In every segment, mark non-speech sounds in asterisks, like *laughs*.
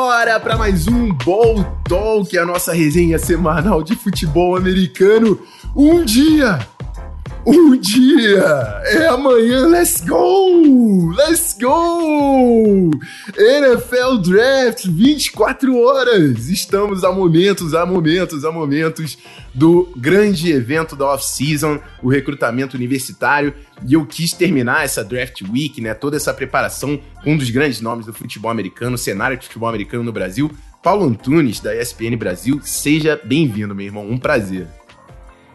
Bora para mais um Ball Talk, a nossa resenha semanal de futebol americano. Um dia um dia! É amanhã, let's go! Let's go! NFL Draft, 24 horas! Estamos a momentos, a momentos, a momentos do grande evento da off-season, o recrutamento universitário, e eu quis terminar essa Draft Week, né, toda essa preparação com um dos grandes nomes do futebol americano, cenário de futebol americano no Brasil, Paulo Antunes, da ESPN Brasil. Seja bem-vindo, meu irmão, um prazer.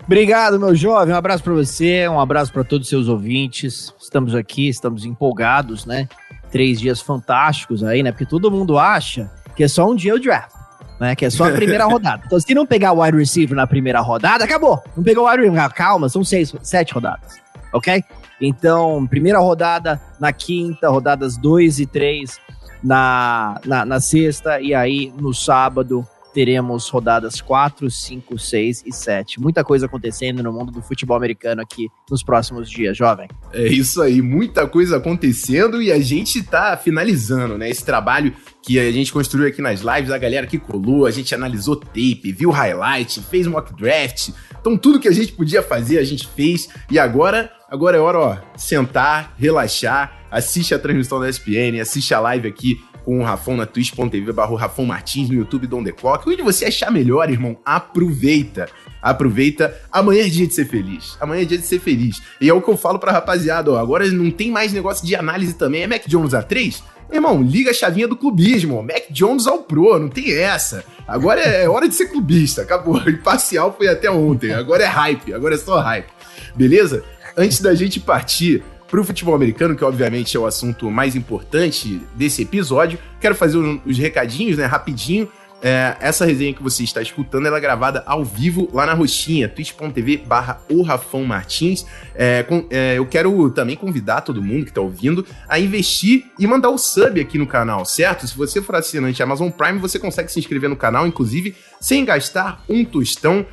Obrigado, meu jovem. Um abraço para você, um abraço para todos os seus ouvintes. Estamos aqui, estamos empolgados, né? Três dias fantásticos aí, né? Porque todo mundo acha que é só um dia o draft, né? Que é só a primeira *laughs* rodada. Então, se não pegar o wide receiver na primeira rodada, acabou. Não pegou o wide receiver, calma, são seis, sete rodadas, ok? Então, primeira rodada na quinta, rodadas dois e três na, na, na sexta, e aí no sábado teremos rodadas 4, 5, 6 e 7. Muita coisa acontecendo no mundo do futebol americano aqui nos próximos dias, jovem. É isso aí, muita coisa acontecendo e a gente tá finalizando, né? Esse trabalho que a gente construiu aqui nas lives, a galera que colou, a gente analisou tape, viu highlight, fez mock draft. Então tudo que a gente podia fazer, a gente fez. E agora, agora é hora, ó, sentar, relaxar, assiste a transmissão da ESPN, assiste a live aqui com o Rafão na twitch.tv barra Rafão Martins, no YouTube Dom Clock. Onde você achar melhor, irmão, aproveita. Aproveita. Amanhã é dia de ser feliz. Amanhã é dia de ser feliz. E é o que eu falo pra rapaziada, ó. Agora não tem mais negócio de análise também. É Mac Jones A3? Irmão, liga a chavinha do clubismo. Mac Jones ao pro, não tem essa. Agora é hora de ser clubista. Acabou. *laughs* Imparcial foi até ontem. Agora é hype. Agora é só hype. Beleza? Antes da gente partir para o futebol americano, que obviamente é o assunto mais importante desse episódio, quero fazer os recadinhos, né, rapidinho. É, essa resenha que você está escutando, ela é gravada ao vivo lá na roxinha, twitch.tv barra o Rafão Martins. É, com, é, eu quero também convidar todo mundo que está ouvindo a investir e mandar o sub aqui no canal, certo? Se você for assinante Amazon Prime, você consegue se inscrever no canal, inclusive, sem gastar um tostão.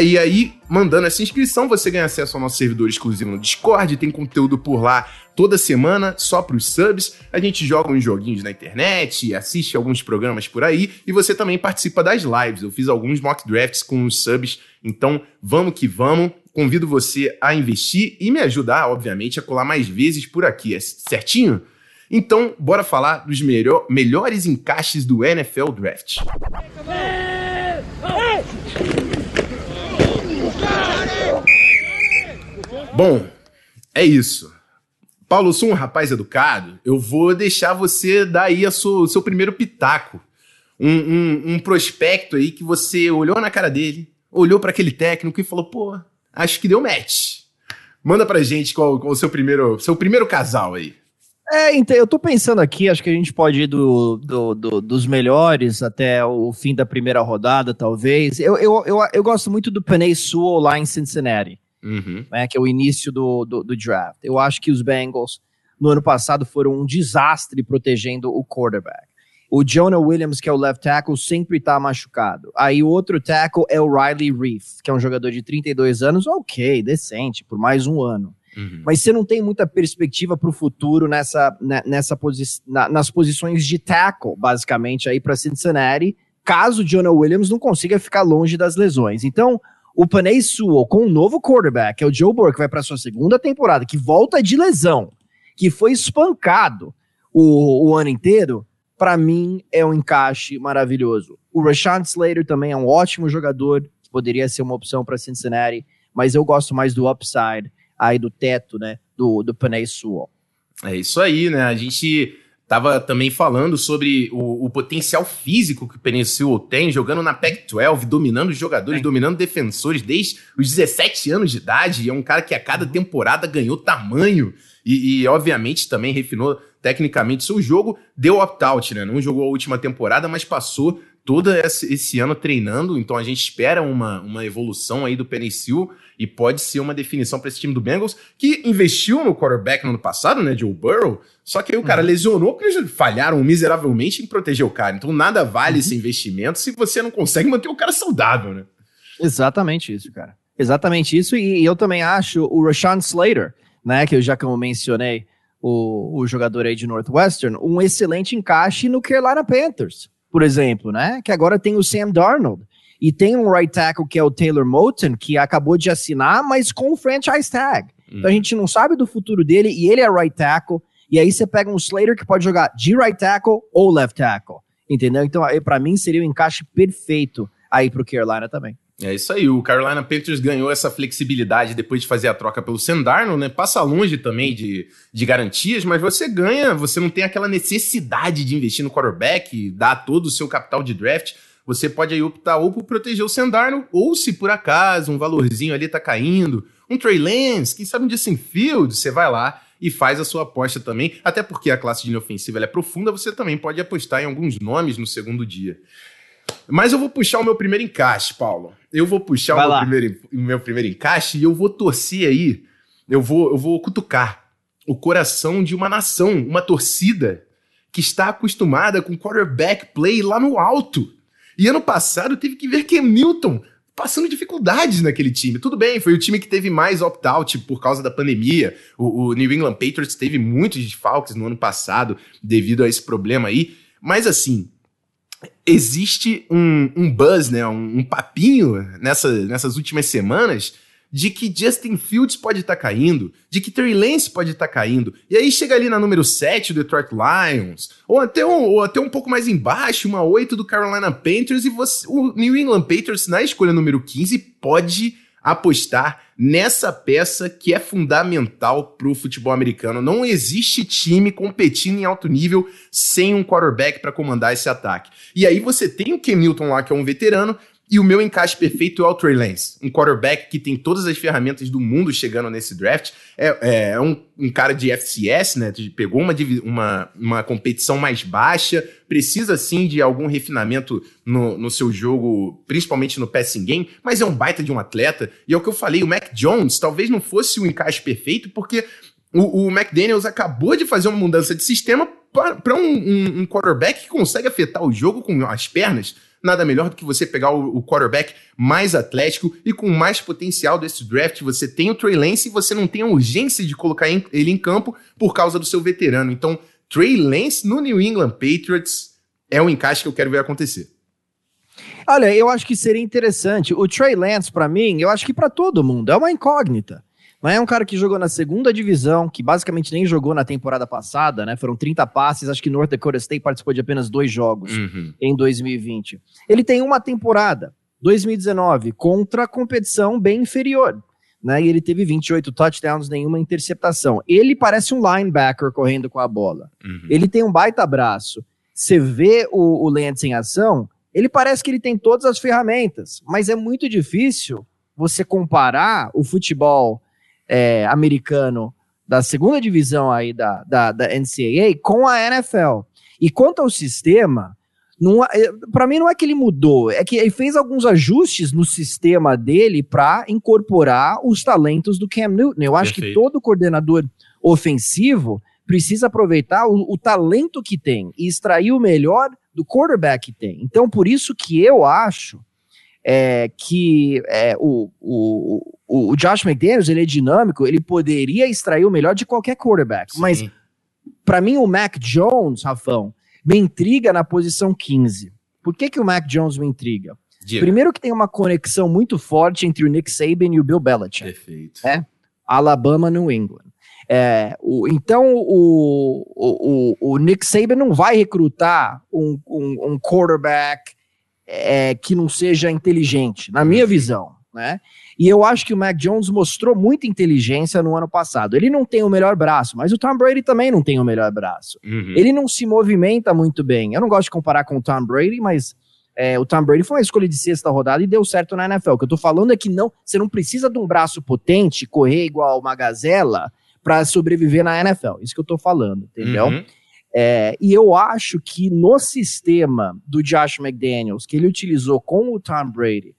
E aí, mandando essa inscrição, você ganha acesso ao nosso servidor exclusivo no Discord, tem conteúdo por lá toda semana, só para os subs. A gente joga uns joguinhos na internet, assiste alguns programas por aí, e você também participa das lives. Eu fiz alguns mock drafts com os subs, então vamos que vamos. Convido você a investir e me ajudar, obviamente, a colar mais vezes por aqui, é certinho? Então, bora falar dos melhor, melhores encaixes do NFL Draft. Bom, é isso. Paulo, sou um rapaz educado, eu vou deixar você dar aí a sua, o seu primeiro pitaco. Um, um, um, prospecto aí que você olhou na cara dele, olhou para aquele técnico e falou, pô, acho que deu match. Manda pra gente qual, qual o seu primeiro, seu primeiro casal aí. É, então, eu tô pensando aqui, acho que a gente pode ir do, do, do, dos melhores até o fim da primeira rodada, talvez. Eu, eu, eu, eu gosto muito do Panay Sewell lá em Cincinnati uhum. né, que é o início do, do, do, draft. Eu acho que os Bengals, no ano passado, foram um desastre protegendo o quarterback. O Jonah Williams, que é o left tackle, sempre está machucado. Aí o outro tackle é o Riley Reef, que é um jogador de 32 anos, ok, decente, por mais um ano. Uhum. Mas você não tem muita perspectiva para o futuro nessa, né, nessa posi na, nas posições de tackle, basicamente, aí para Cincinnati, caso o Jonah Williams não consiga ficar longe das lesões. Então, o Panay Sewell com um novo quarterback, que é o Joe Burrow, que vai para sua segunda temporada, que volta de lesão, que foi espancado o, o ano inteiro, para mim é um encaixe maravilhoso. O Rashawn Slater também é um ótimo jogador, que poderia ser uma opção para Cincinnati, mas eu gosto mais do upside, aí do teto, né, do, do Panay Sewell. É isso aí, né? A gente Tava também falando sobre o, o, potencial físico que o Penicil tem, jogando na Pac-12, dominando os jogadores, é. dominando defensores desde os 17 anos de idade. E é um cara que a cada uhum. temporada ganhou tamanho e, e obviamente, também refinou tecnicamente seu jogo. Deu opt-out, né? Não jogou a última temporada, mas passou todo esse, esse, ano treinando, então a gente espera uma, uma evolução aí do Penicil e pode ser uma definição para esse time do Bengals, que investiu no quarterback no ano passado, né, Joe Burrow, só que aí o cara uhum. lesionou porque eles falharam miseravelmente em proteger o cara. Então nada vale uhum. esse investimento se você não consegue manter o cara saudável, né? Exatamente isso, cara. Exatamente isso, e, e eu também acho o Rashawn Slater, né, que eu já como mencionei, o, o jogador aí de Northwestern, um excelente encaixe no Carolina Panthers, por exemplo, né? Que agora tem o Sam Darnold. E tem um right tackle que é o Taylor Moton, que acabou de assinar, mas com o franchise tag. Hum. Então a gente não sabe do futuro dele e ele é right tackle. E aí você pega um Slater que pode jogar de right tackle ou left tackle. Entendeu? Então, para mim, seria o um encaixe perfeito aí pro Carolina também. É isso aí, o Carolina Panthers ganhou essa flexibilidade depois de fazer a troca pelo Sendarno, né? Passa longe também de, de garantias, mas você ganha, você não tem aquela necessidade de investir no quarterback, dar todo o seu capital de draft. Você pode aí optar ou por proteger o Sendarno, ou se por acaso um valorzinho ali tá caindo, um Trey Lance, quem sabe um Justin Fields, você vai lá e faz a sua aposta também, até porque a classe de linha ofensiva é profunda, você também pode apostar em alguns nomes no segundo dia. Mas eu vou puxar o meu primeiro encaixe, Paulo. Eu vou puxar o meu primeiro, meu primeiro encaixe e eu vou torcer aí, eu vou, eu vou cutucar o coração de uma nação, uma torcida que está acostumada com quarterback play lá no alto. E ano passado teve que ver que Milton passando dificuldades naquele time. Tudo bem, foi o time que teve mais opt-out por causa da pandemia. O, o New England Patriots teve muitos desfalques no ano passado devido a esse problema aí. Mas assim, existe um, um buzz, né, um, um papinho nessa, nessas últimas semanas de que Justin Fields pode estar tá caindo, de que Trey Lance pode estar tá caindo, e aí chega ali na número 7 do Detroit Lions, ou até, um, ou até um pouco mais embaixo, uma 8 do Carolina Panthers, e você, o New England Patriots na escolha número 15 pode apostar nessa peça que é fundamental para o futebol americano. Não existe time competindo em alto nível sem um quarterback para comandar esse ataque. E aí você tem o Ken Newton lá, que é um veterano, e o meu encaixe perfeito é o Trey Lance, um quarterback que tem todas as ferramentas do mundo chegando nesse draft. É, é um, um, cara de FCS, né? Pegou uma, uma, uma competição mais baixa, precisa sim de algum refinamento no, no seu jogo, principalmente no passing game, mas é um baita de um atleta. E é o que eu falei, o Mac Jones talvez não fosse o encaixe perfeito, porque o, o McDaniels acabou de fazer uma mudança de sistema para um, um, um quarterback que consegue afetar o jogo com as pernas nada melhor do que você pegar o, o quarterback mais atlético e com mais potencial desse draft. Você tem o Trey Lance e você não tem a urgência de colocar ele em campo por causa do seu veterano. Então, Trey Lance no New England Patriots é um encaixe que eu quero ver acontecer. Olha, eu acho que seria interessante. O Trey Lance, para mim, eu acho que para todo mundo, é uma incógnita. Mas é um cara que jogou na segunda divisão, que basicamente nem jogou na temporada passada, né? Foram 30 passes, acho que North Dakota State participou de apenas dois jogos uhum. em 2020. Ele tem uma temporada, 2019, contra competição bem inferior. Né, e ele teve 28 touchdowns, nenhuma interceptação. Ele parece um linebacker correndo com a bola. Uhum. Ele tem um baita braço. Você vê o, o Lance em ação, ele parece que ele tem todas as ferramentas, mas é muito difícil você comparar o futebol é, americano da segunda divisão aí da, da, da NCAA com a NFL. E quanto ao sistema, é, para mim não é que ele mudou, é que ele fez alguns ajustes no sistema dele para incorporar os talentos do Cam Newton. Eu acho Perfeito. que todo coordenador ofensivo precisa aproveitar o, o, talento que tem e extrair o melhor do quarterback que tem. Então, por isso que eu acho é, que é, o, o, o, Josh McDaniels ele é dinâmico, ele poderia extrair o melhor de qualquer quarterback. Sim. Mas, para mim, o Mac Jones, Rafão, me intriga na posição 15. Por que, que o Mac Jones me intriga? Diga. Primeiro que tem uma conexão muito forte entre o Nick Saban e o Bill Belichick. Perfeito. É? Alabama, New England. É, o, então o, o, o, Nick Saban não vai recrutar um, um, um quarterback é, que não seja inteligente, na minha visão, né? E eu acho que o Mac Jones mostrou muita inteligência no ano passado. Ele não tem o melhor braço, mas o Tom Brady também não tem o melhor braço. Uhum. Ele não se movimenta muito bem. Eu não gosto de comparar com o Tom Brady, mas é, o Tom Brady foi uma escolha de sexta rodada e deu certo na NFL. O que eu tô falando é que não, você não precisa de um braço potente, correr igual uma gazela, para sobreviver na NFL. Isso que eu tô falando, entendeu? Uhum. É, e eu acho que no sistema do Josh McDaniels, que ele utilizou com o Tom Brady,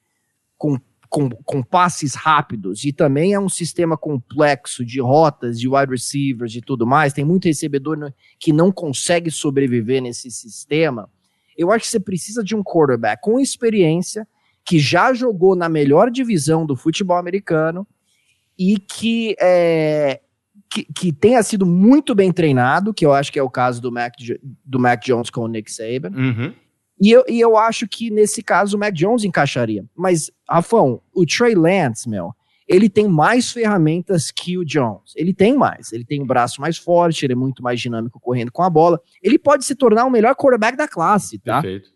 com, com, com passes rápidos, e também é um sistema complexo de rotas, de wide receivers e tudo mais, tem muito recebedor que não consegue sobreviver nesse sistema. Eu acho que você precisa de um quarterback com experiência, que já jogou na melhor divisão do futebol americano e que é, que, que, tenha sido muito bem treinado, que eu acho que é o caso do Mac, do Mac Jones com o Nick Saban. Uhum. E, eu, e eu acho que nesse caso o Mac Jones encaixaria. Mas, Rafão, o Trey Lance, meu, ele tem mais ferramentas que o Jones. Ele tem mais. Ele tem um braço mais forte, ele é muito mais dinâmico correndo com a bola. Ele pode se tornar o melhor quarterback da classe, tá? Perfeito.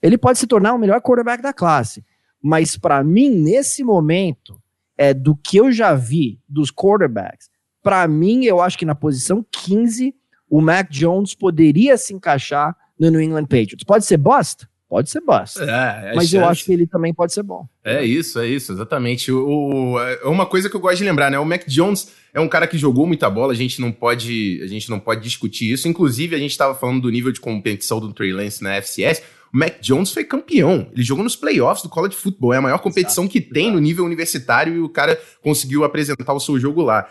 Ele pode se tornar o melhor quarterback da classe. Mas para mim, nesse momento, é do que eu já vi dos quarterbacks, para mim, eu acho que na posição 15, o Mac Jones poderia se encaixar no New England Patriots. Pode ser bosta? Pode ser bosta. É, é mas chance. eu acho que ele também pode ser bom. É isso, é isso, exatamente. O, o, é uma coisa que eu gosto de lembrar, né? O Mac Jones é um cara que jogou muita bola, a gente não pode, a gente não pode discutir isso. Inclusive, a gente estava falando do nível de competição do Trey Lance na FCS. O Mac Jones foi campeão. Ele jogou nos playoffs do college football. É a maior competição exato, que tem no nível universitário e o cara conseguiu apresentar o seu jogo lá.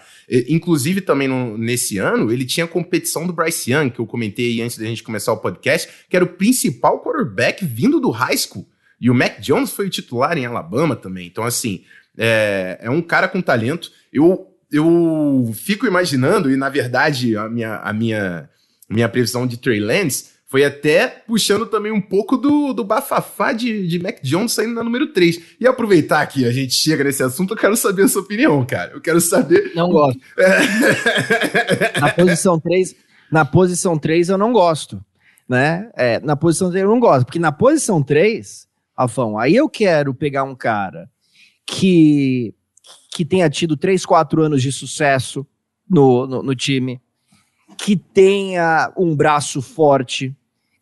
Inclusive, também no, nesse ano, ele tinha a competição do Bryce Young, que eu comentei antes da gente começar o podcast, que era o principal quarterback vindo do high school. E o Mac Jones foi o titular em Alabama também. Então, assim, é, é um cara com talento. Eu, eu fico imaginando, e na verdade, a minha, a minha, minha previsão de Trey Lance foi até puxando também um pouco do, do bafafá de, de Mac Jones saindo na número 3. E aproveitar que a gente chega nesse assunto, eu quero saber a sua opinião, cara. Eu quero saber. Não gosto. É. *laughs* na posição 3, na posição 3 eu não gosto. Né? É, na posição 3 eu não gosto, porque na posição 3, Afão, aí eu quero pegar um cara que, que tenha tido 3, 4 anos de sucesso no, no, no time, que tenha um braço forte,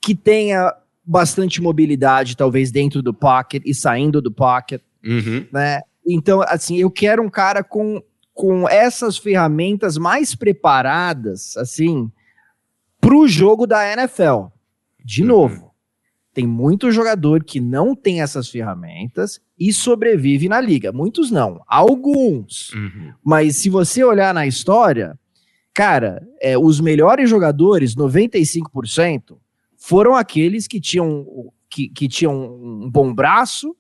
que tenha bastante mobilidade, talvez dentro do pocket e saindo do pocket, uhum. né? Então, assim, eu quero um cara com, com essas ferramentas mais preparadas, assim, para o jogo da NFL. De uhum. novo, tem muito jogador que não tem essas ferramentas e sobrevive na liga. Muitos não, alguns. Uhum. Mas se você olhar na história, Cara, é, os melhores jogadores, 95%, foram aqueles que tinham, que, que tinham um bom braço,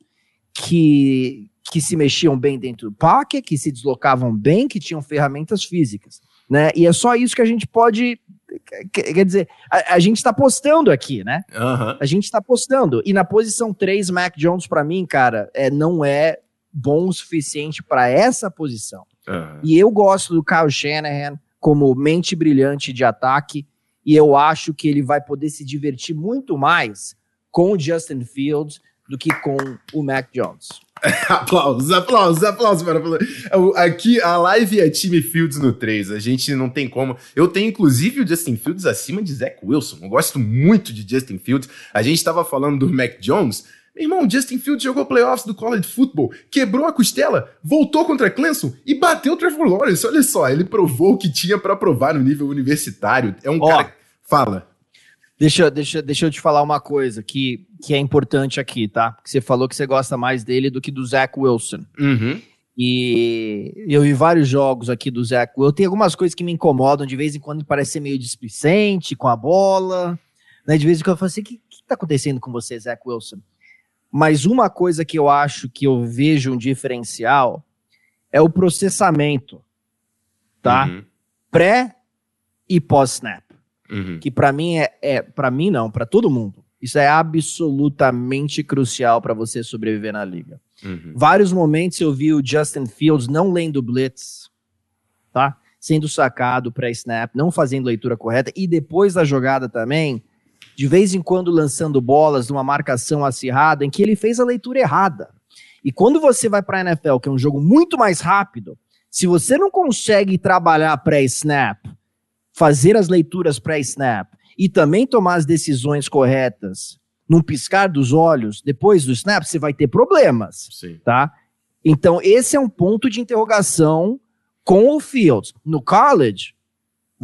que, que se mexiam bem dentro do pocket, que se deslocavam bem, que tinham ferramentas físicas. Né? E é só isso que a gente pode. Quer dizer, a, a gente está postando aqui, né? Uhum. A gente está postando. E na posição 3, Mac Jones, para mim, cara, é, não é bom o suficiente para essa posição. Uhum. E eu gosto do Kyle Shanahan como mente brilhante de ataque, e eu acho que ele vai poder se divertir muito mais com o Justin Fields do que com o Mac Jones. *laughs* aplausos, aplausos, aplausos para Aqui a live é time Fields no 3. A gente não tem como. Eu tenho inclusive o Justin Fields acima de Zach Wilson. Eu gosto muito de Justin Fields. A gente estava falando do Mac Jones. Meu irmão, Justin Fields jogou playoffs do college football, quebrou a costela, voltou contra Clemson e bateu o Trevor Lawrence. Olha só, ele provou o que tinha para provar no nível universitário. É um Ó, cara. Fala. Deixa, deixa, deixa eu te falar uma coisa que, que é importante aqui, tá? Porque você falou que você gosta mais dele do que do Zach Wilson. Uhum. E eu vi vários jogos aqui do Zach Wilson. Tem algumas coisas que me incomodam de vez em quando, parece ser meio displicente com a bola. Né? De vez em quando eu falo assim: o que, que tá acontecendo com você, Zach Wilson? Mas uma coisa que eu acho que eu vejo um diferencial é o processamento, tá? Uhum. Pré e pós-snap. Uhum. Que para mim é, é para mim não, para todo mundo. Isso é absolutamente crucial para você sobreviver na liga. Uhum. Vários momentos eu vi o Justin Fields não lendo blitz, tá? Sendo sacado pré-snap, não fazendo leitura correta e depois da jogada também de vez em quando lançando bolas numa marcação acirrada em que ele fez a leitura errada. E quando você vai para a NFL, que é um jogo muito mais rápido, se você não consegue trabalhar pré-snap, fazer as leituras pré-snap e também tomar as decisões corretas num piscar dos olhos depois do snap, você vai ter problemas, Sim. tá? Então esse é um ponto de interrogação com o Fields. No college,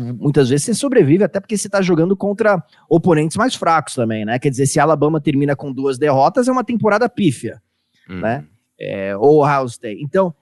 muitas vezes você sobrevive até porque você está jogando contra oponentes mais fracos também, né? Quer dizer, se Alabama termina com duas derrotas, é uma temporada pífia, uhum. né? É, ou Ohio State. Então,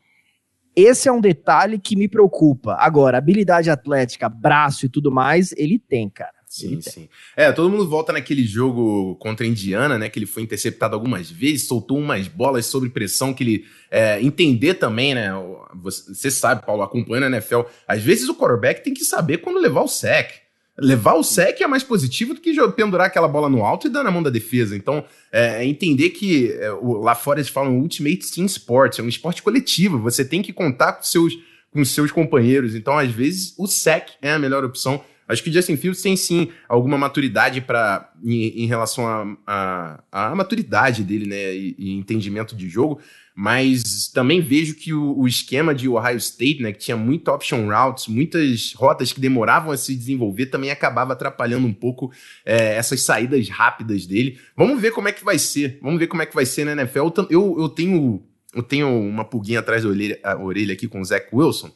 esse é um detalhe que me preocupa. Agora, habilidade atlética, braço e tudo mais, ele tem, cara. Sim, sim. É, todo mundo volta naquele jogo contra a Indiana, né? Que ele foi interceptado algumas vezes, soltou umas bolas sob pressão que ele. É, entender também, né? Você, sabe, Paulo, acompanha a NFL. Às vezes o quarterback tem que saber quando levar o sec. Levar o sec é mais positivo do que pendurar aquela bola no alto e dar na mão da defesa. Então, é, é entender que é, lá fora eles falam Ultimate Team Sports, é um esporte coletivo. Você tem que contar com seus, com seus companheiros. Então, às vezes, o sec é a melhor opção Acho que o Justin Fields tem sim alguma maturidade para em, em, relação à maturidade dele, né, e, e, entendimento de jogo, mas também vejo que o, o, esquema de Ohio State, né, que tinha muita option routes, muitas rotas que demoravam a se desenvolver, também acabava atrapalhando um pouco é, essas saídas rápidas dele. Vamos ver como é que vai ser. Vamos ver como é que vai ser na NFL. Eu, eu tenho eu tenho uma pulguinha atrás da orelha, orelha aqui com o Zach Wilson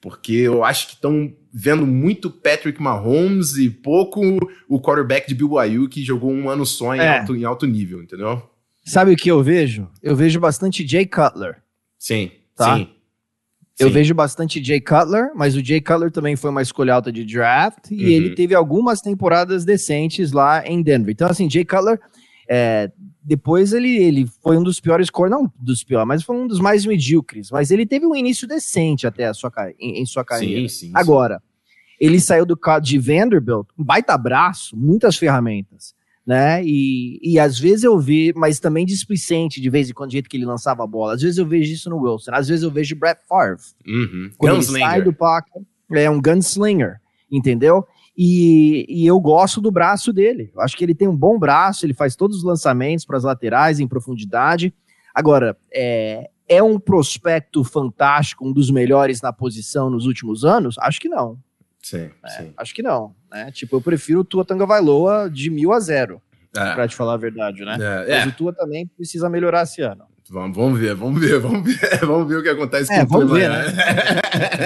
porque eu acho que estão vendo muito Patrick Mahomes e pouco o quarterback de BYU que jogou um ano só em, é. alto, em alto nível, entendeu? Sabe o que eu vejo? Eu vejo bastante Jay Cutler. Sim, tá? sim. Eu vejo bastante Jay Cutler, mas o Jay Cutler também foi uma escolha alta de draft e uhum. ele teve algumas temporadas decentes lá em Denver. Então, assim, Jay Cutler é, depois ele, ele foi um dos piores cor, não dos piores, mas foi um dos mais medíocres. Mas ele teve um início decente até a sua, em, em sua carreira. Sim, sim, Agora, sim. Ele saiu do de Vanderbilt, um baita braço, muitas ferramentas. Né? E, e às vezes eu vi, mas também displicente de vez em quando, do jeito que ele lançava a bola. Às vezes eu vejo isso no Wilson, às vezes eu vejo Brett Favre. Uhum. Quando ele sai do pocket, é um gunslinger, entendeu? E, e, eu gosto do braço dele. Eu acho que ele tem um bom braço, ele faz todos os lançamentos para as laterais em profundidade. Agora, é, é um prospecto fantástico, um dos melhores na posição nos últimos anos? Acho que não. Sim, é, sim. Acho que não. Né? Tipo, eu prefiro o Tua Tanga Vailoa de mil a zero. É. Pra te falar a verdade, né? É, Mas é. o Tua também precisa melhorar esse ano. Vamos, vamos ver, vamos ver, *laughs* vamos ver, vamos ver o que acontece é, com o ver, né?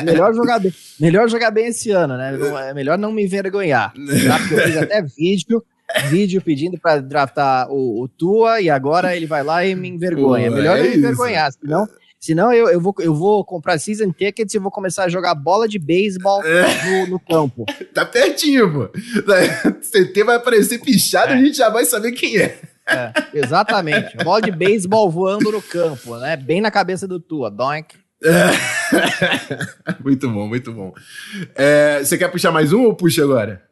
melhor jogar bem, melhor jogar bem esse ano, né? É melhor não me envergonhar. Tá? Porque eu fiz até vídeo, vídeo pedindo para draftar o, o, Tua e agora ele vai lá e me envergonha. Pô, melhor é não me envergonhar, senão Senão eu, eu, vou, eu vou comprar season tickets e vou começar a jogar bola de beisebol é. no, no, campo. *laughs* Tá pertinho, pô. *laughs* CT vai aparecer pichado, é. a gente já vai saber quem é. É, exatamente. *laughs* Bola de beisebol voando no campo, né? Bem na cabeça do Tua. Doink. É. muito bom, muito bom. É, você quer puxar mais um ou puxa agora?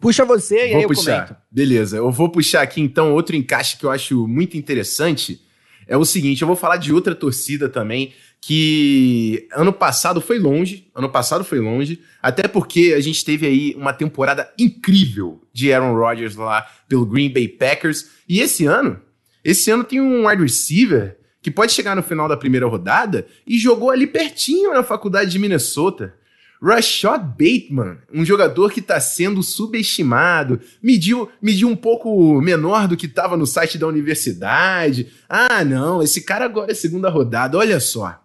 Puxa você e vou aí eu puxar. comento. Beleza, eu vou puxar aqui então outro encaixe que eu acho muito interessante. É o seguinte, eu vou falar de outra torcida também que ano passado foi longe, ano passado foi longe, até porque a gente teve aí uma temporada incrível de Aaron Rodgers lá pelo Green Bay Packers, e esse ano, esse ano tem um wide receiver que pode chegar no final da primeira rodada e jogou ali pertinho na faculdade de Minnesota. Rashad Bateman, um jogador que está sendo subestimado, mediu, mediu um pouco menor do que estava no site da universidade. Ah, não, esse cara agora é segunda rodada, olha só.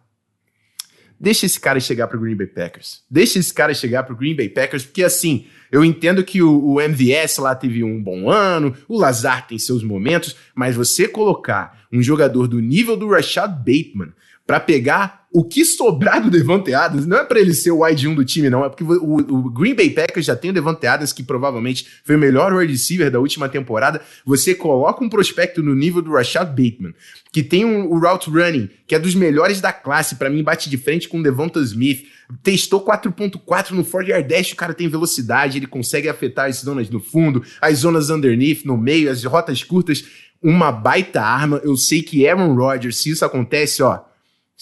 Deixa esse cara chegar pro Green Bay Packers. Deixa esse cara chegar pro Green Bay Packers, porque assim, eu entendo que o, o MVS lá teve um bom ano, o Lazar tem seus momentos, mas você colocar um jogador do nível do Rashad Bateman para pegar o que sobrar do Devante Adams, não é para ele ser o wide 1 do time, não, é porque o, o, Green Bay Packers já tem o Devante Adams, que provavelmente foi o melhor wide receiver da última temporada. Você coloca um prospecto no nível do Rashad Bateman, que tem um, o route running, que é dos melhores da classe, para mim bate de frente com o Devonta Smith. Testou 4.4 no 4 yard dash, o cara tem velocidade, ele consegue afetar as zonas no fundo, as zonas underneath, no meio, as rotas curtas, uma baita arma. Eu sei que Aaron Rodgers, se isso acontece, ó,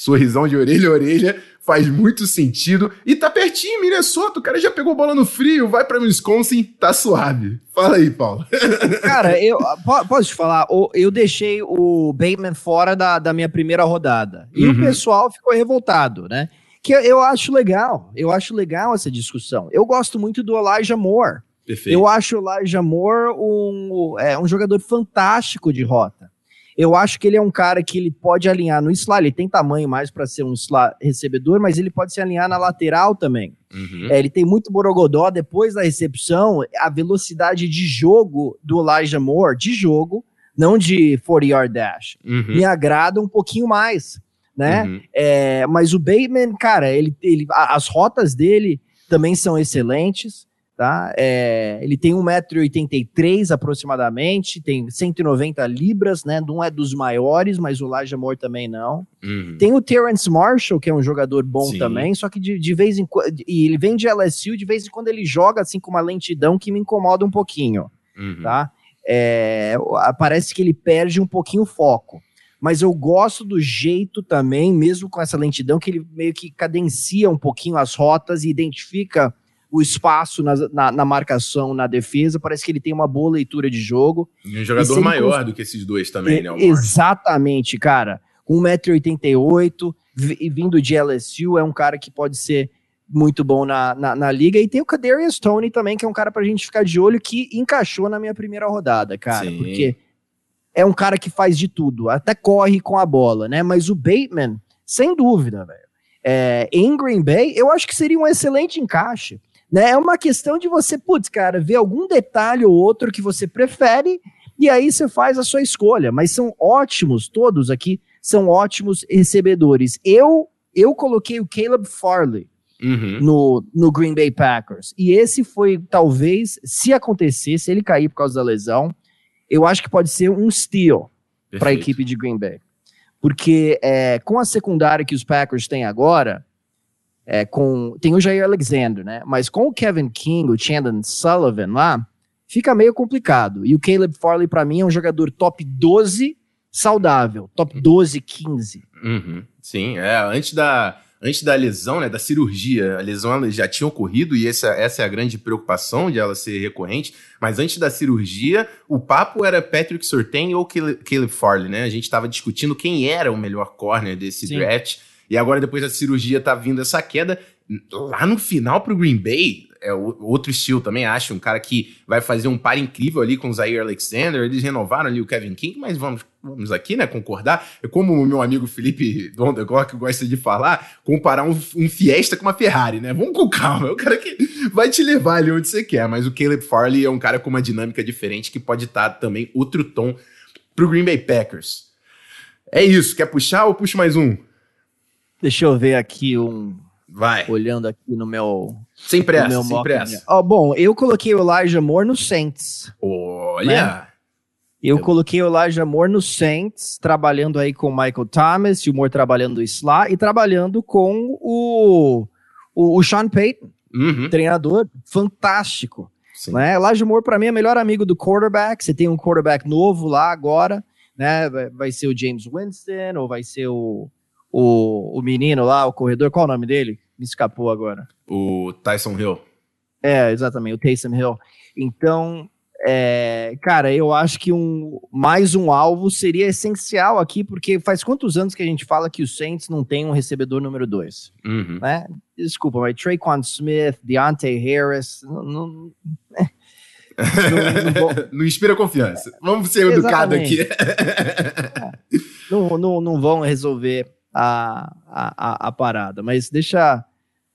sorrisão de orelha a orelha, faz muito sentido. E tá pertinho, Minnesota, o cara já pegou bola no frio, vai pra Wisconsin, tá suave. Fala aí, Paulo. *laughs* Cara, eu posso te falar, eu deixei o Bateman fora da, da minha primeira rodada. E uhum. o pessoal ficou revoltado, né? Que eu acho legal, eu acho legal essa discussão. Eu gosto muito do Elijah Moore. Perfeito. Eu acho o Elijah Moore um, é, um jogador fantástico de rota. Eu acho que ele é um cara que ele pode alinhar no slot, ele tem tamanho mais para ser um slot recebedor, mas ele pode se alinhar na lateral também. Uhum. É, ele tem muito borogodó depois da recepção, a velocidade de jogo do Elijah Moore, de jogo, não de 40-yard dash, uhum. me agrada um pouquinho mais, né? Uhum. É, mas o Bateman, cara, ele, ele, as rotas dele também são excelentes, tá? É, ele tem 1,83m aproximadamente, tem 190 libras, né? Não é dos maiores, mas o Elijah Moore também não. Uhum. Tem o Terrence Marshall, que é um jogador bom Sim. também, só que de, de vez em quando. E ele vem de LSU, de vez em quando ele joga assim com uma lentidão que me incomoda um pouquinho, uhum. tá? É, parece que ele perde um pouquinho o foco. Mas eu gosto do jeito também, mesmo com essa lentidão, que ele meio que cadencia um pouquinho as rotas e identifica o espaço na, na, na, marcação, na defesa. Parece que ele tem uma boa leitura de jogo. E um jogador e maior cons... do que esses dois também, é, né? Exatamente, cara. 1,88m, vindo de LSU, é um cara que pode ser muito bom na, na, na, liga. E tem o Kadarius Tony também, que é um cara pra gente ficar de olho, que encaixou na minha primeira rodada, cara. Sim. Porque é um cara que faz de tudo, até corre com a bola, né? Mas o Bateman, sem dúvida, velho. É, em Green Bay, eu acho que seria um excelente encaixe. Né? É uma questão de você, putz, cara, ver algum detalhe ou outro que você prefere e aí você faz a sua escolha. Mas são ótimos, todos aqui são ótimos recebedores. Eu eu coloquei o Caleb Farley uhum. no, no Green Bay Packers. E esse foi, talvez, se acontecer, se ele cair por causa da lesão, eu acho que pode ser um steal para a equipe de Green Bay. Porque é, com a secundária que os Packers têm agora, é, com tem o Jair Alexander, né? Mas com o Kevin King, o Chandon Sullivan lá, fica meio complicado. E o Caleb Farley, para mim, é um jogador top 12 saudável, top 12, 15. Uhum. Sim, é, antes da, antes da lesão, né, da cirurgia, a lesão já tinha ocorrido e essa, essa é a grande preocupação de ela ser recorrente, mas antes da cirurgia, o papo era Patrick Surtain ou Caleb Farley, né? A gente estava discutindo quem era o melhor corner desse Sim. draft. E agora, depois da cirurgia, tá vindo essa queda. Lá no final pro Green Bay, é outro estilo também, acho. Um cara que vai fazer um par incrível ali com o Zaire Alexander. Eles renovaram ali o Kevin King, mas vamos, vamos aqui, né, concordar. É como o meu amigo Felipe Dondegor, gosta de falar, comparar um, um, Fiesta com uma Ferrari, né? Vamos com calma. É o cara que vai te levar ali onde você quer. Mas o Caleb Farley é um cara com uma dinâmica diferente que pode estar também outro tom pro Green Bay Packers. É isso. Quer puxar ou puxa mais um? Deixa eu ver aqui um. Vai. Olhando aqui no meu. Sem pressa, meu sem pressa. Oh, bom, eu coloquei o Elijah Moore no Saints. Olha! Né? Eu, eu coloquei o Elijah Moore no Saints, trabalhando aí com o Michael Thomas, e o Moore trabalhando o Slá, e trabalhando com o, o, o Sean Payton, uhum. treinador fantástico. Sim. Né? Elijah Moore, para mim, é o melhor amigo do quarterback. Você tem um quarterback novo lá agora, né? Vai, vai ser o James Winston, ou vai ser o o, o menino lá, o corredor, qual o nome dele? Me escapou agora. O Tyson Hill. É, exatamente, o Taysom Hill. Então, é, cara, eu acho que um, mais um alvo seria essencial aqui, porque faz quantos anos que a gente fala que o Saints não tem um recebedor número dois? Uhum. Né? Desculpa, mas Traquan Smith, Deontay Harris, não, não, é, não, não, não, inspira confiança. Vamos ser educados aqui. *laughs* É. não, não, não vão resolver a, a, a, parada. Mas deixa,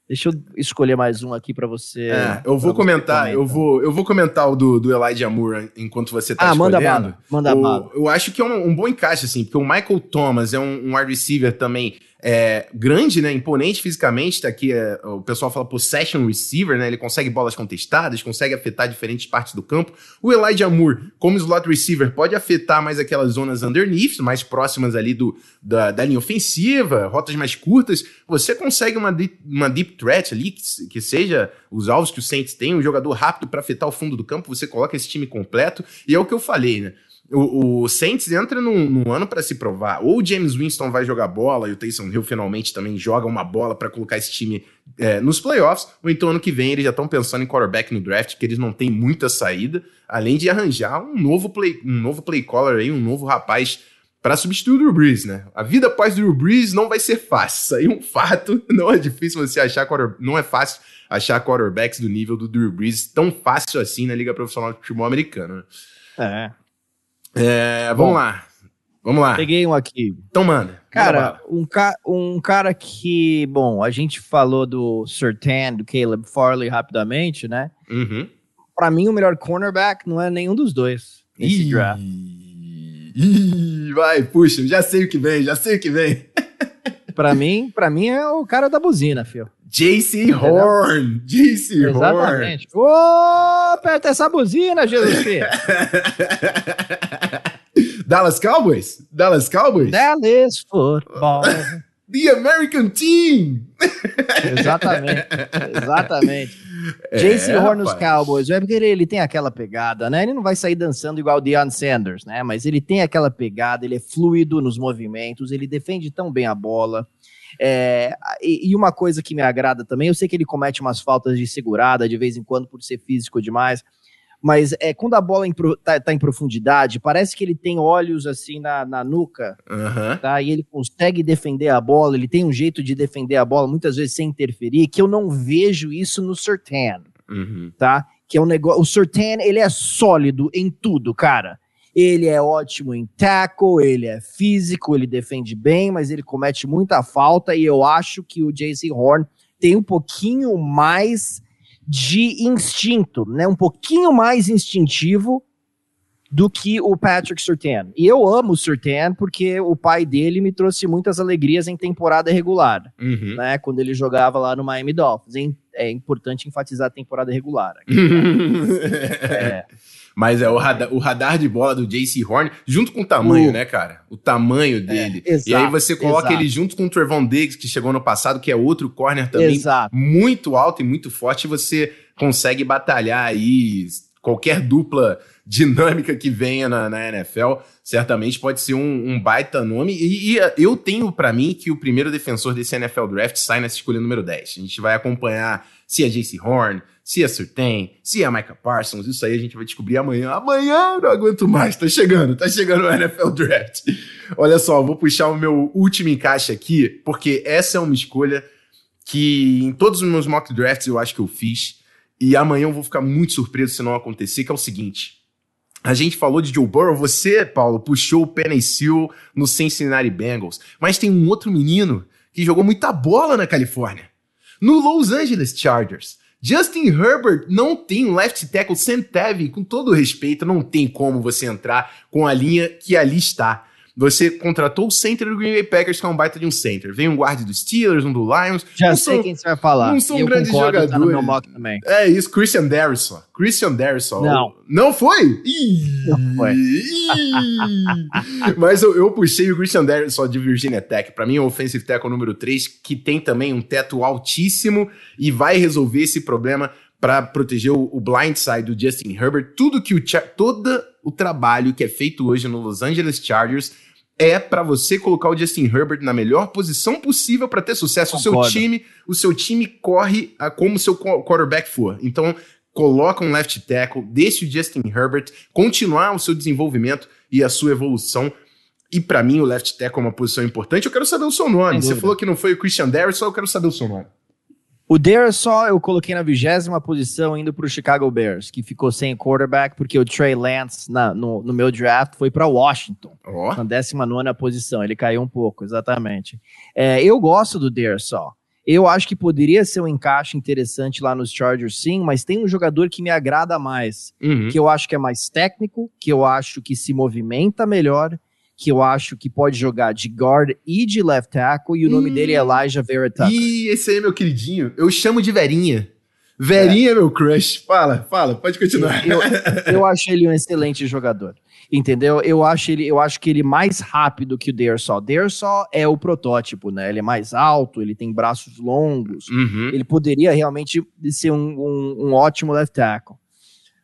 deixa eu escolher mais um aqui para você. É, eu vou comentar, eu vou, eu vou comentar o do, do Elijah Moore enquanto você tá ah, escolhendo. manda bala, manda o, bala. Eu acho que é um, um, bom encaixe, assim, porque o Michael Thomas é um, um wide receiver também é, grande, né, imponente fisicamente, tá aqui, é, o pessoal fala possession receiver, né, ele consegue bolas contestadas, consegue afetar diferentes partes do campo. O Elijah Moore, como slot receiver, pode afetar mais aquelas zonas underneath, mais próximas ali do, da, da linha ofensiva, rotas mais curtas. Você consegue uma deep, uma deep threat ali, que, que seja os alvos que o Saints tem, um jogador rápido para afetar o fundo do campo, você coloca esse time completo, e é o que eu falei, né, o, o Saints entra num, num ano para se provar. Ou o James Winston vai jogar bola e o Taysom Hill finalmente também joga uma bola para colocar esse time é, nos playoffs, ou então ano que vem eles já estão pensando em quarterback no draft, que eles não têm muita saída, além de arranjar um novo play, um novo play caller aí, um novo rapaz para substituir o Drew Brees, né? A vida após Drew Brees não vai ser fácil. Isso aí é um fato. *laughs* Não é difícil você achar não é fácil achar quarterbacks do nível do Drew Brees tão fácil assim na liga profissional de futebol americano. Né? É. É, vamos Bom, lá. Vamos lá. Peguei um aqui. Então manda. Cara, um, ca um cara que, bom, a gente falou do Sertan, do Caleb Farley rapidamente, né? Uhum. Pra mim, o melhor cornerback não é nenhum dos dois nesse Ih, draft. Ih, vai, puxa, já sei o que vem, já sei o que vem. *laughs* pra mim, pra mim é o cara da buzina, filho. JC Horn! JC Horn! Exatamente. Ô, oh, aperta essa buzina, Jesus Cristo! *laughs* Dallas Cowboys? Dallas Cowboys? Dallas Football. *laughs* The American Team! exatamente, exatamente. É, Jason Horn nos Cowboys, é porque ele, ele, tem aquela pegada, né? Ele não vai sair dançando igual o Deion Sanders, né? Mas ele tem aquela pegada, ele é fluido nos movimentos, ele defende tão bem a bola. É, e, e, uma coisa que me agrada também, eu sei que ele comete umas faltas de segurada de vez em quando por ser físico demais, mas é, quando a bola está tá em profundidade, parece que ele tem olhos assim na, na nuca, uhum. tá? E ele consegue defender a bola, ele tem um jeito de defender a bola, muitas vezes sem interferir, que eu não vejo isso no Sertan, uhum. tá? Que é um negócio. O Sertan, ele é sólido em tudo, cara. Ele é ótimo em tackle, ele é físico, ele defende bem, mas ele comete muita falta e eu acho que o JC Horn tem um pouquinho mais de instinto, né? Um pouquinho mais instintivo do que o Patrick Surtain. E eu amo o Surtain porque o pai dele me trouxe muitas alegrias em temporada regular, uhum. né? Quando ele jogava lá no Miami Dolphins. É importante enfatizar a temporada regular. Aqui, tá? *laughs* é. Mas é o radar, o radar de bola do JC Horn, junto com o tamanho, né, cara? O tamanho é, dele. É, exato, e aí você coloca exato. ele junto com o Trevon Diggs, que chegou no passado, que é outro corner também exato. muito alto e muito forte, e você consegue batalhar aí qualquer dupla dinâmica que venha na, na NFL, certamente pode ser um, um baita nome. E, e eu tenho para mim que o primeiro defensor desse NFL Draft sai nessa escolha número 10. A gente vai acompanhar se é JC Horn, se é Surtain, se é Micah Parsons, isso aí a gente vai descobrir amanhã. Amanhã não aguento mais, tá chegando, tá chegando o NFL Draft. Olha só, vou puxar o meu último encaixe aqui, porque essa é uma escolha que em todos os meus mock drafts eu acho que eu fiz, e amanhã eu vou ficar muito surpreso se não acontecer, que é o seguinte. A gente falou de Joe Burrow, você, Paulo, puxou o Seal no Cincinnati Bengals, mas tem um outro menino que jogou muita bola na Califórnia, no Los Angeles Chargers. Justin Herbert não tem um left tackle sem Tevin, com todo respeito, não tem como você entrar com a linha que ali está. Você contratou o center do Green Bay Packers, que é um baita de um center. Vem um guarda dos Steelers, um do Lions. Já sei são, quem você vai falar. Não são grandes jogadores. Tá meu mock também. É isso, Christian Darrison. Christian Darrison. Não. Não foi? Ih, não foi. Mas eu, eu, puxei o Christian Darrison de Virginia Tech. Para mim, é o offensive tackle número 3, que tem também um teto altíssimo e vai resolver esse problema para proteger o, o blind side do Justin Herbert. Tudo que o todo o trabalho que é feito hoje no Los Angeles Chargers é para você colocar o Justin Herbert na melhor posição possível para ter sucesso. O seu time, o seu time corre a, como o seu quarterback for. Então, coloca um left tackle, deixe o Justin Herbert continuar o seu desenvolvimento e a sua evolução. E para mim, o left tackle é uma posição importante. Eu quero saber o seu nome. Você falou que não foi o Christian Darius, só eu quero saber o seu nome. O Dare só eu coloquei na vigésima posição indo para o Chicago Bears, que ficou sem quarterback porque o Trey Lance na, no, no, meu draft foi para Washington, oh. na 19 posição. Ele caiu um pouco, exatamente. É, eu gosto do Dare só. Eu acho que poderia ser um encaixe interessante lá nos Chargers, sim, mas tem um jogador que me agrada mais, uhum. que eu acho que é mais técnico, que eu acho que se movimenta melhor que eu acho que pode jogar de guard e de left tackle, e o nome dele é hum. Elijah Vera Tucker. Ih, esse aí é meu queridinho. Eu chamo de Verinha. Verinha é meu crush. Fala, fala, pode continuar. Eu, eu, acho ele um excelente jogador. Entendeu? Eu acho ele, eu acho que ele é mais rápido que o Dersol. Dersol é o protótipo, né? Ele é mais alto, ele tem braços longos. Uhum. Ele poderia realmente ser um, um, um ótimo left tackle.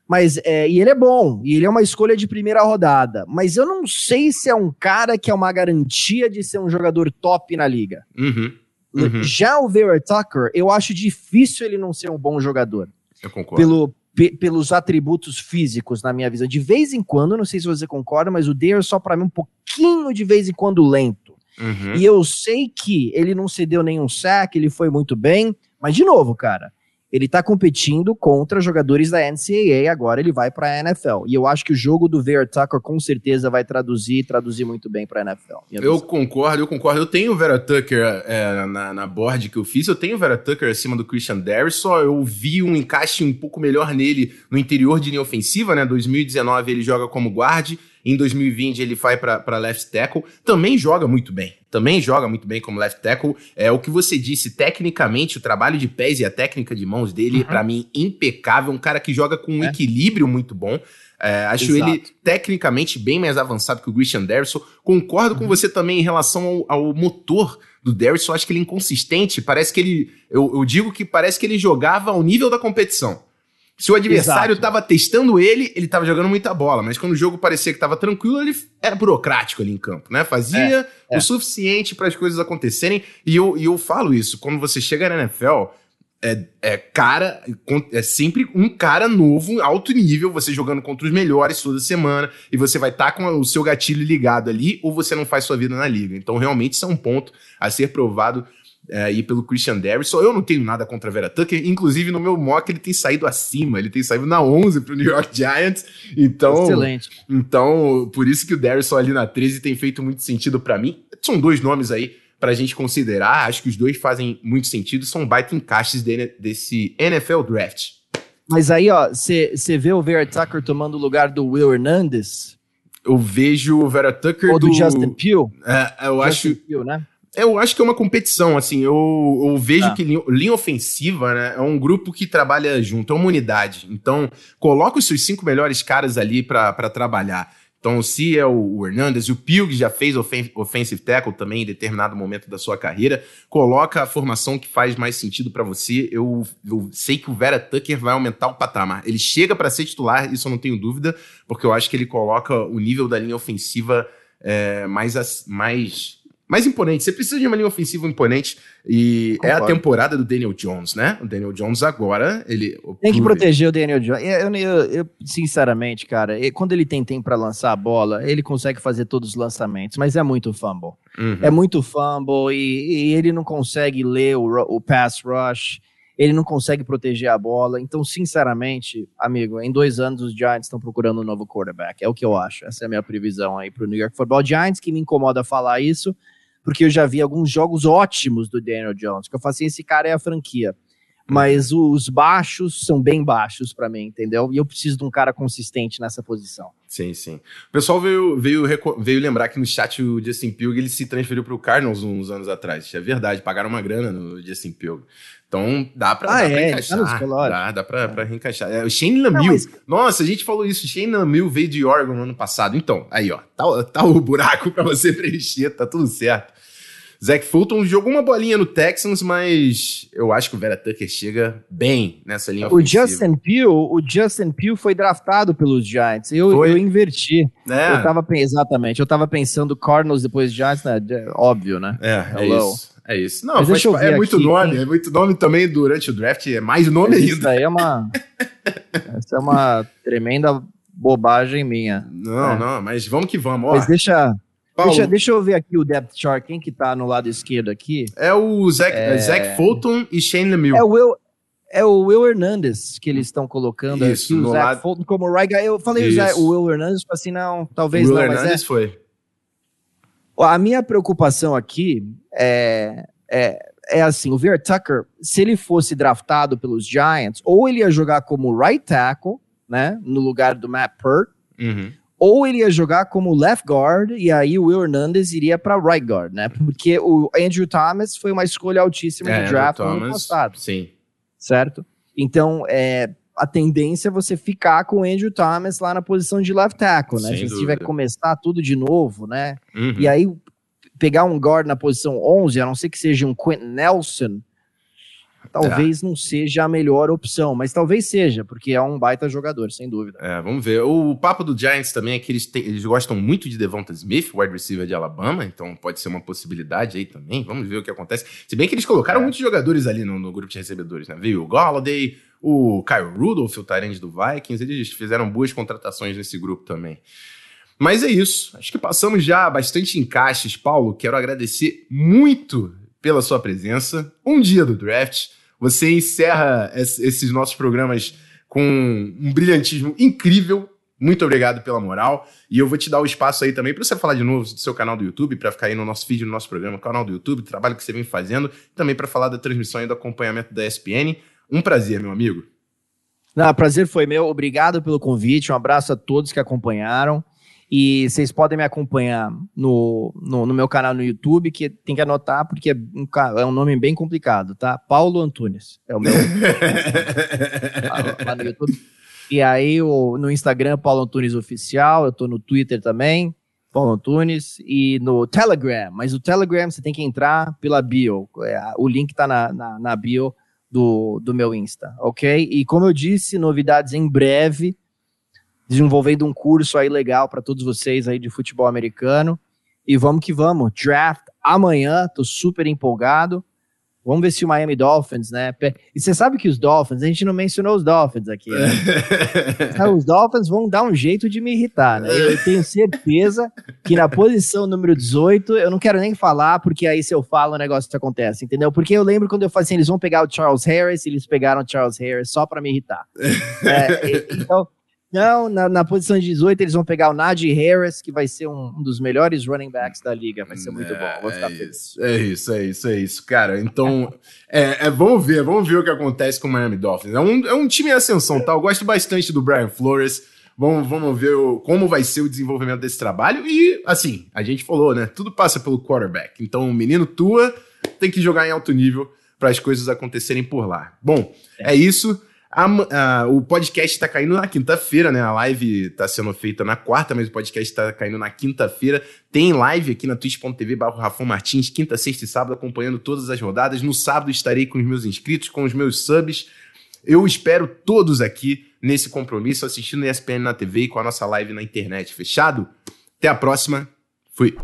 Mas, é, e ele é bom, e ele é uma escolha de primeira rodada. Mas eu não sei se é um cara que é uma garantia de ser um jogador top na liga. Uhum, uhum. Já o Vera Tucker, eu acho difícil ele não ser um bom jogador. Eu concordo. Pelo, pelos atributos físicos, na minha visão. De vez em quando, não sei se você concorda, mas o Dare só para mim um pouquinho de vez em quando lento. Uhum. E eu sei que ele não cedeu nenhum sack, ele foi muito bem, mas de novo, cara, ele está competindo contra jogadores da NCAA, agora ele vai para a NFL. E eu acho que o jogo do Vera Tucker com certeza vai traduzir, traduzir muito bem para a NFL. Eu concordo, eu concordo. Eu tenho o Vera Tucker é, na, na board que eu fiz, eu tenho o Vera Tucker acima do Christian Darius, só eu vi um encaixe um pouco melhor nele no interior de linha ofensiva, né? 2019 ele joga como guarde, Em 2020 ele vai para left tackle, também joga muito bem. Também joga muito bem como left tackle. É o que você disse, tecnicamente, o trabalho de pés e a técnica de mãos dele, uhum. para mim, impecável. Um cara que joga com um é. equilíbrio muito bom. É, acho Exato. ele tecnicamente bem mais avançado que o Christian Derrisson. Concordo uhum. com você também em relação ao, ao motor do Derrisson. Acho que ele é inconsistente. Parece que ele. Eu, eu, digo que parece que ele jogava ao nível da competição. Se o adversário estava testando ele, ele estava jogando muita bola. Mas quando o jogo parecia que estava tranquilo, ele era burocrático ali em campo, né? Fazia é, é. o suficiente para as coisas acontecerem. E eu, e eu falo isso. Quando você chega na NFL é, é, cara, é sempre um cara novo, alto nível, você jogando contra os melhores toda semana, e você vai estar tá com o seu gatilho ligado ali, ou você não faz sua vida na liga. Então, realmente, isso é um ponto a ser provado é, aí pelo Christian Derrisson. Eu não tenho nada contra a Vera Tucker, inclusive no meu mock ele tem saído acima, ele tem saído na 11 pro New York *laughs* Giants. Então, Excelente. Então, por isso que o Derrisson ali na 13 tem feito muito sentido para mim. São dois nomes aí para a gente considerar. Acho que os dois fazem muito sentido, são baita encaixes de, desse NFL Draft. Mas aí, ó, você vê o Vera Tucker tomando o lugar do Will Hernandez? Eu vejo o Vera Tucker Ou do, do Justin Pugh? É, eu Justin acho... Pugh, né? Eu acho que é uma competição, assim, eu, eu vejo ah. que linha, linha, ofensiva, né, é um grupo que trabalha junto, é uma unidade. Então, coloca os seus cinco melhores caras ali para trabalhar. Então, se é o Hernandes, o Pilg já fez offen offensive tackle também em determinado momento da sua carreira, coloca a formação que faz mais sentido para você. Eu, eu, sei que o Vera Tucker vai aumentar o patamar. Ele chega para ser titular, isso eu não tenho dúvida, porque eu acho que ele coloca o nível da linha ofensiva é, mais, mais mais imponente. Você precisa de uma linha ofensiva imponente e Concordo. é a temporada do Daniel Jones, né? O Daniel Jones agora, ele... Tem que proteger o Daniel Jones. Eu, eu, eu sinceramente, cara, quando ele tem tempo para lançar a bola, ele consegue fazer todos os lançamentos, mas é muito fumble. Uhum. É muito fumble e, e, ele não consegue ler o, o pass rush ele não consegue proteger a bola. Então, sinceramente, amigo, em dois anos os Giants estão procurando um novo quarterback. É o que eu acho. Essa é a minha previsão aí para o New York Football Giants, que me incomoda falar isso, porque eu já vi alguns jogos ótimos do Daniel Jones, que eu falei assim, esse cara é a franquia. Mas os baixos são bem baixos para mim, entendeu? E eu preciso de um cara consistente nessa posição. Sim, sim. O pessoal veio, veio, veio lembrar que no chat o Justin Pilg ele se transferiu para o Cardinals uns anos atrás. Isso é verdade, pagaram uma grana no Justin Pilg. Então dá pra, ah, dá é, pra encaixar. Tá dá, dá pra, é. pra reencaixar. É, o Shane Lamil. Mas... Nossa, a gente falou isso. Shane Lamil veio de Oregon no ano passado. Então, aí, ó. Tá, tá o buraco *laughs* pra você preencher, tá tudo certo. Zach Fulton jogou uma bolinha no Texans, mas eu acho que o Vera Tucker chega bem nessa linha o ofensiva. Justin Pugh, o Justin Pugh foi draftado pelos Giants. Eu, eu inverti. É. Eu tava, exatamente, eu tava pensando Cardinals depois Giants, né? Óbvio, né? É, é isso. É isso. Não, faz, é muito aqui, nome, é muito nome também durante o draft, é mais nome ainda. Isso aí é uma. *laughs* essa é uma tremenda bobagem minha. Não, é. não, mas vamos que vamos. Ó. Mas deixa. Deixa, deixa, eu ver aqui o depth chart. Quem que tá no lado esquerdo aqui? É o Zach, é... Zach Fulton e Shane Lemieux. É o Will, é o Will Hernandez que eles estão colocando Isso, aqui, o Zach lado... Fulton como right guy. Eu falei Isso. o Will Hernandez, tipo assim, não, talvez Will não, Hernandez mas é... foi. A minha preocupação aqui é, é, é assim, o Ver Tucker, se ele fosse draftado pelos Giants, ou ele ia jogar como right tackle, né, no lugar do Matt Pert, uhum ou ele ia jogar como left guard e aí o Will Hernandez iria para right guard, né? Porque o Andrew Thomas foi uma escolha altíssima é, de draft no ano passado. Sim. Certo? Então, é, a tendência é você ficar com o Andrew Thomas lá na posição de left tackle, né? Sem Se você tiver que começar tudo de novo, né? Uhum. E aí pegar um guard na posição 11, a não ser que seja um Quentin Nelson, talvez é. não seja a melhor opção, mas talvez seja, porque é um baita jogador, sem dúvida. É, vamos ver. O papo do Giants também é que eles, têm, eles gostam muito de Devonta Smith, wide receiver de Alabama, então pode ser uma possibilidade aí também. Vamos ver o que acontece. Se bem que eles colocaram é. muitos jogadores ali no, no, grupo de recebedores, né? Veio o Golladay, o Kyle Rudolph, o Tyrande do Vikings, eles fizeram boas contratações nesse grupo também. Mas é isso. Acho que passamos já bastante encaixes. Paulo, quero agradecer muito pela sua presença. Um dia do draft. Você encerra esses nossos programas com um brilhantismo incrível. Muito obrigado pela moral. E eu vou te dar o espaço aí também para você falar de novo do seu canal do YouTube, para ficar aí no nosso vídeo, no nosso programa, canal do YouTube, trabalho que você vem fazendo, também para falar da transmissão e do acompanhamento da ESPN. Um prazer, meu amigo. Não, prazer foi meu. Obrigado pelo convite. Um abraço a todos que acompanharam. E vocês podem me acompanhar no, no, no, meu canal no YouTube, que tem que anotar, porque é um, é um nome bem complicado, tá? Paulo Antunes. É o meu. *laughs* lá no YouTube. E aí, o, no Instagram, Paulo Antunes Oficial. Eu tô no Twitter também, Paulo Antunes. E no Telegram. Mas o Telegram você tem que entrar pela bio. É, o link tá na, na, na bio do, do meu Insta, ok? E como eu disse, novidades em breve desenvolvendo um curso aí legal para todos vocês aí de futebol americano. E vamos que vamos. Draft amanhã, tô super empolgado. Vamos ver se o Miami Dolphins, né? E você sabe que os Dolphins, a gente não mencionou os Dolphins aqui, né? *laughs* os Dolphins vão dar um jeito de me irritar, né? Eu tenho certeza que na posição número 18, eu não quero nem falar, porque aí se eu falo o negócio acontece, entendeu? Porque eu lembro quando eu falei assim, eles vão pegar o Charles Harris, eles pegaram o Charles Harris só para me irritar. *laughs* É, então, não, na, na, posição de 18 eles vão pegar o Najee Harris, que vai ser um, um dos melhores running backs da liga. Vai ser muito é, bom. É feliz. Isso, é isso, é isso, é isso, cara. Então, é, é, vamos ver, vamos ver o que acontece com o Miami Dolphins. É um, é um time em ascensão, tá? Eu gosto bastante do Brian Flores. Vamos, vamos ver o, como vai ser o desenvolvimento desse trabalho. E, assim, a gente falou, né? Tudo passa pelo quarterback. Então, o menino Tua tem que jogar em alto nível para as coisas acontecerem por lá. Bom, é, é isso. A, a, o podcast está caindo na quinta-feira, né? A live está sendo feita na quarta, mas o podcast está caindo na quinta-feira. Tem live aqui na twitch.tv barro Rafão Martins, quinta, sexta e sábado, acompanhando todas as rodadas. No sábado estarei com os meus inscritos, com os meus subs. Eu espero todos aqui nesse compromisso, assistindo ESPN na TV e com a nossa live na internet. Fechado? Até a próxima. Fui.